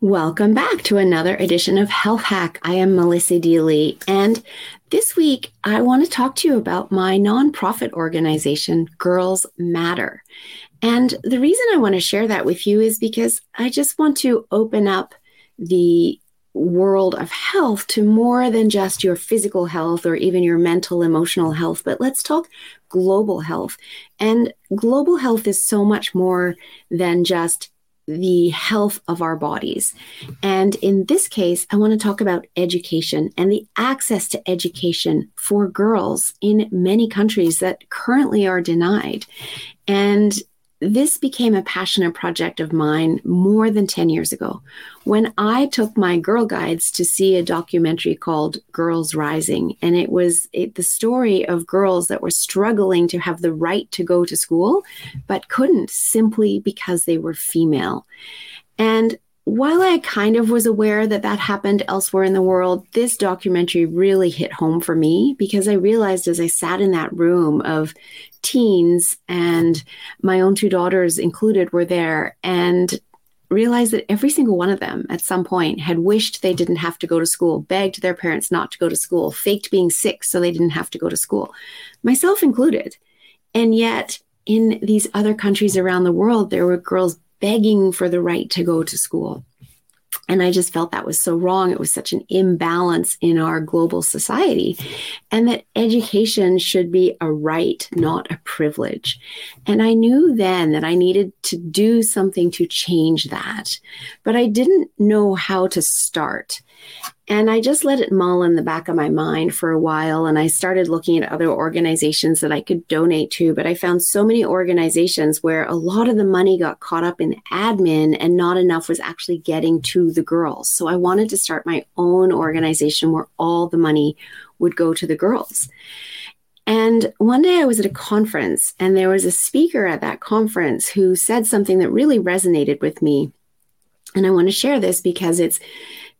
Welcome back to another edition of Health Hack. I am Melissa Deely, and this week I want to talk to you about my nonprofit organization, Girls Matter. And the reason I want to share that with you is because I just want to open up the world of health to more than just your physical health or even your mental, emotional health, but let's talk global health. And global health is so much more than just the health of our bodies. And in this case, I want to talk about education and the access to education for girls in many countries that currently are denied. And this became a passionate project of mine more than 10 years ago when I took my girl guides to see a documentary called Girls Rising. And it was it, the story of girls that were struggling to have the right to go to school, but couldn't simply because they were female. And while I kind of was aware that that happened elsewhere in the world, this documentary really hit home for me because I realized as I sat in that room of teens and my own two daughters included were there and realized that every single one of them at some point had wished they didn't have to go to school, begged their parents not to go to school, faked being sick so they didn't have to go to school, myself included. And yet, in these other countries around the world, there were girls begging for the right to go to school. And I just felt that was so wrong. It was such an imbalance in our global society, and that education should be a right, not a privilege. And I knew then that I needed to do something to change that, but I didn't know how to start. And I just let it mull in the back of my mind for a while. And I started looking at other organizations that I could donate to. But I found so many organizations where a lot of the money got caught up in admin and not enough was actually getting to the girls. So I wanted to start my own organization where all the money would go to the girls. And one day I was at a conference and there was a speaker at that conference who said something that really resonated with me. And I want to share this because it's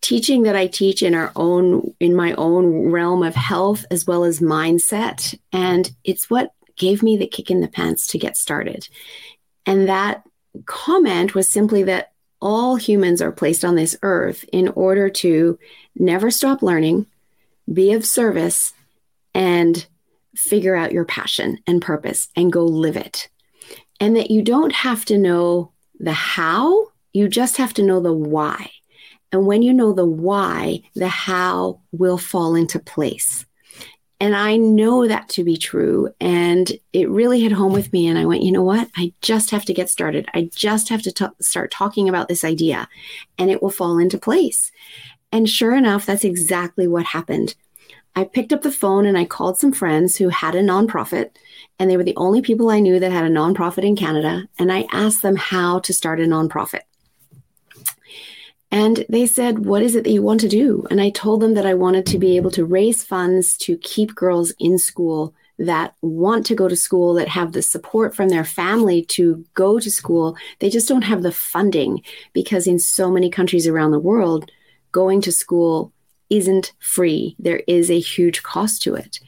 teaching that I teach in our own in my own realm of health as well as mindset and it's what gave me the kick in the pants to get started. And that comment was simply that all humans are placed on this earth in order to never stop learning, be of service and figure out your passion and purpose and go live it. And that you don't have to know the how, you just have to know the why. And when you know the why, the how will fall into place. And I know that to be true. And it really hit home with me. And I went, you know what? I just have to get started. I just have to t- start talking about this idea and it will fall into place. And sure enough, that's exactly what happened. I picked up the phone and I called some friends who had a nonprofit, and they were the only people I knew that had a nonprofit in Canada. And I asked them how to start a nonprofit. And they said, What is it that you want to do? And I told them that I wanted to be able to raise funds to keep girls in school that want to go to school, that have the support from their family to go to school. They just don't have the funding because in so many countries around the world, going to school isn't free. There is a huge cost to it.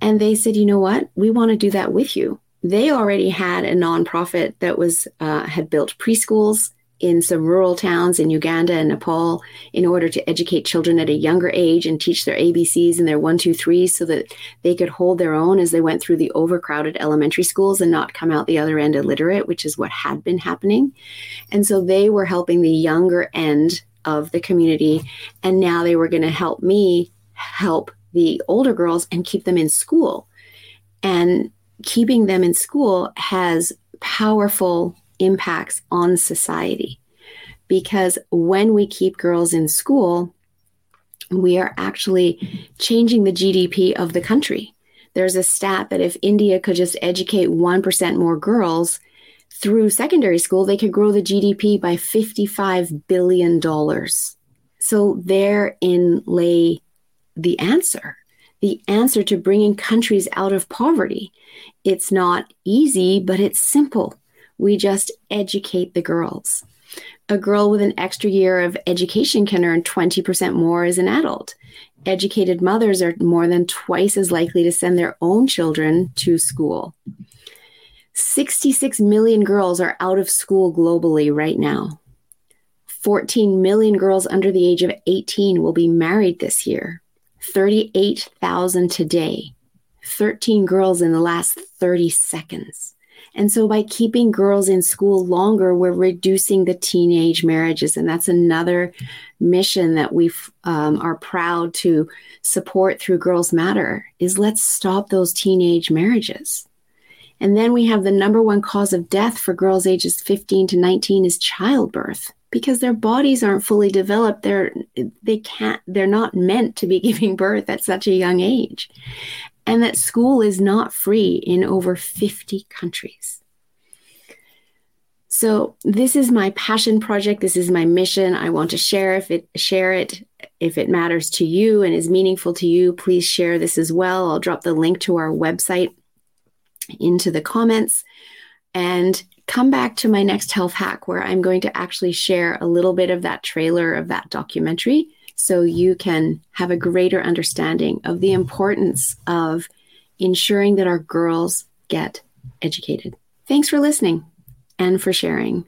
And they said, You know what? We want to do that with you. They already had a nonprofit that was uh, had built preschools in some rural towns in Uganda and Nepal in order to educate children at a younger age and teach their ABCs and their one, two, three so that they could hold their own as they went through the overcrowded elementary schools and not come out the other end illiterate, which is what had been happening. And so they were helping the younger end of the community. And now they were going to help me help the older girls and keep them in school. And keeping them in school has powerful impacts on society. Because when we keep girls in school, we are actually changing the GDP of the country. There's a stat that if India could just educate 1% more girls through secondary school, they could grow the GDP by $55 billion. So therein lay the answer the answer to bringing countries out of poverty. It's not easy, but it's simple. We just educate the girls. A girl with an extra year of education can earn 20% more as an adult. Educated mothers are more than twice as likely to send their own children to school. 66 million girls are out of school globally right now. 14 million girls under the age of 18 will be married this year. 38,000 today. 13 girls in the last 30 seconds. And so by keeping girls in school longer, we're reducing the teenage marriages. And that's another mission that we um, are proud to support through Girls Matter is let's stop those teenage marriages. And then we have the number one cause of death for girls ages 15 to 19 is childbirth because their bodies aren't fully developed. They're they can't they're not meant to be giving birth at such a young age and that school is not free in over 50 countries. So this is my passion project. This is my mission. I want to share if it share it if it matters to you and is meaningful to you. Please share this as well. I'll drop the link to our website into the comments and come back to my next health hack where I'm going to actually share a little bit of that trailer of that documentary so you can have a greater understanding of the importance of ensuring that our girls get educated. Thanks for listening and for sharing.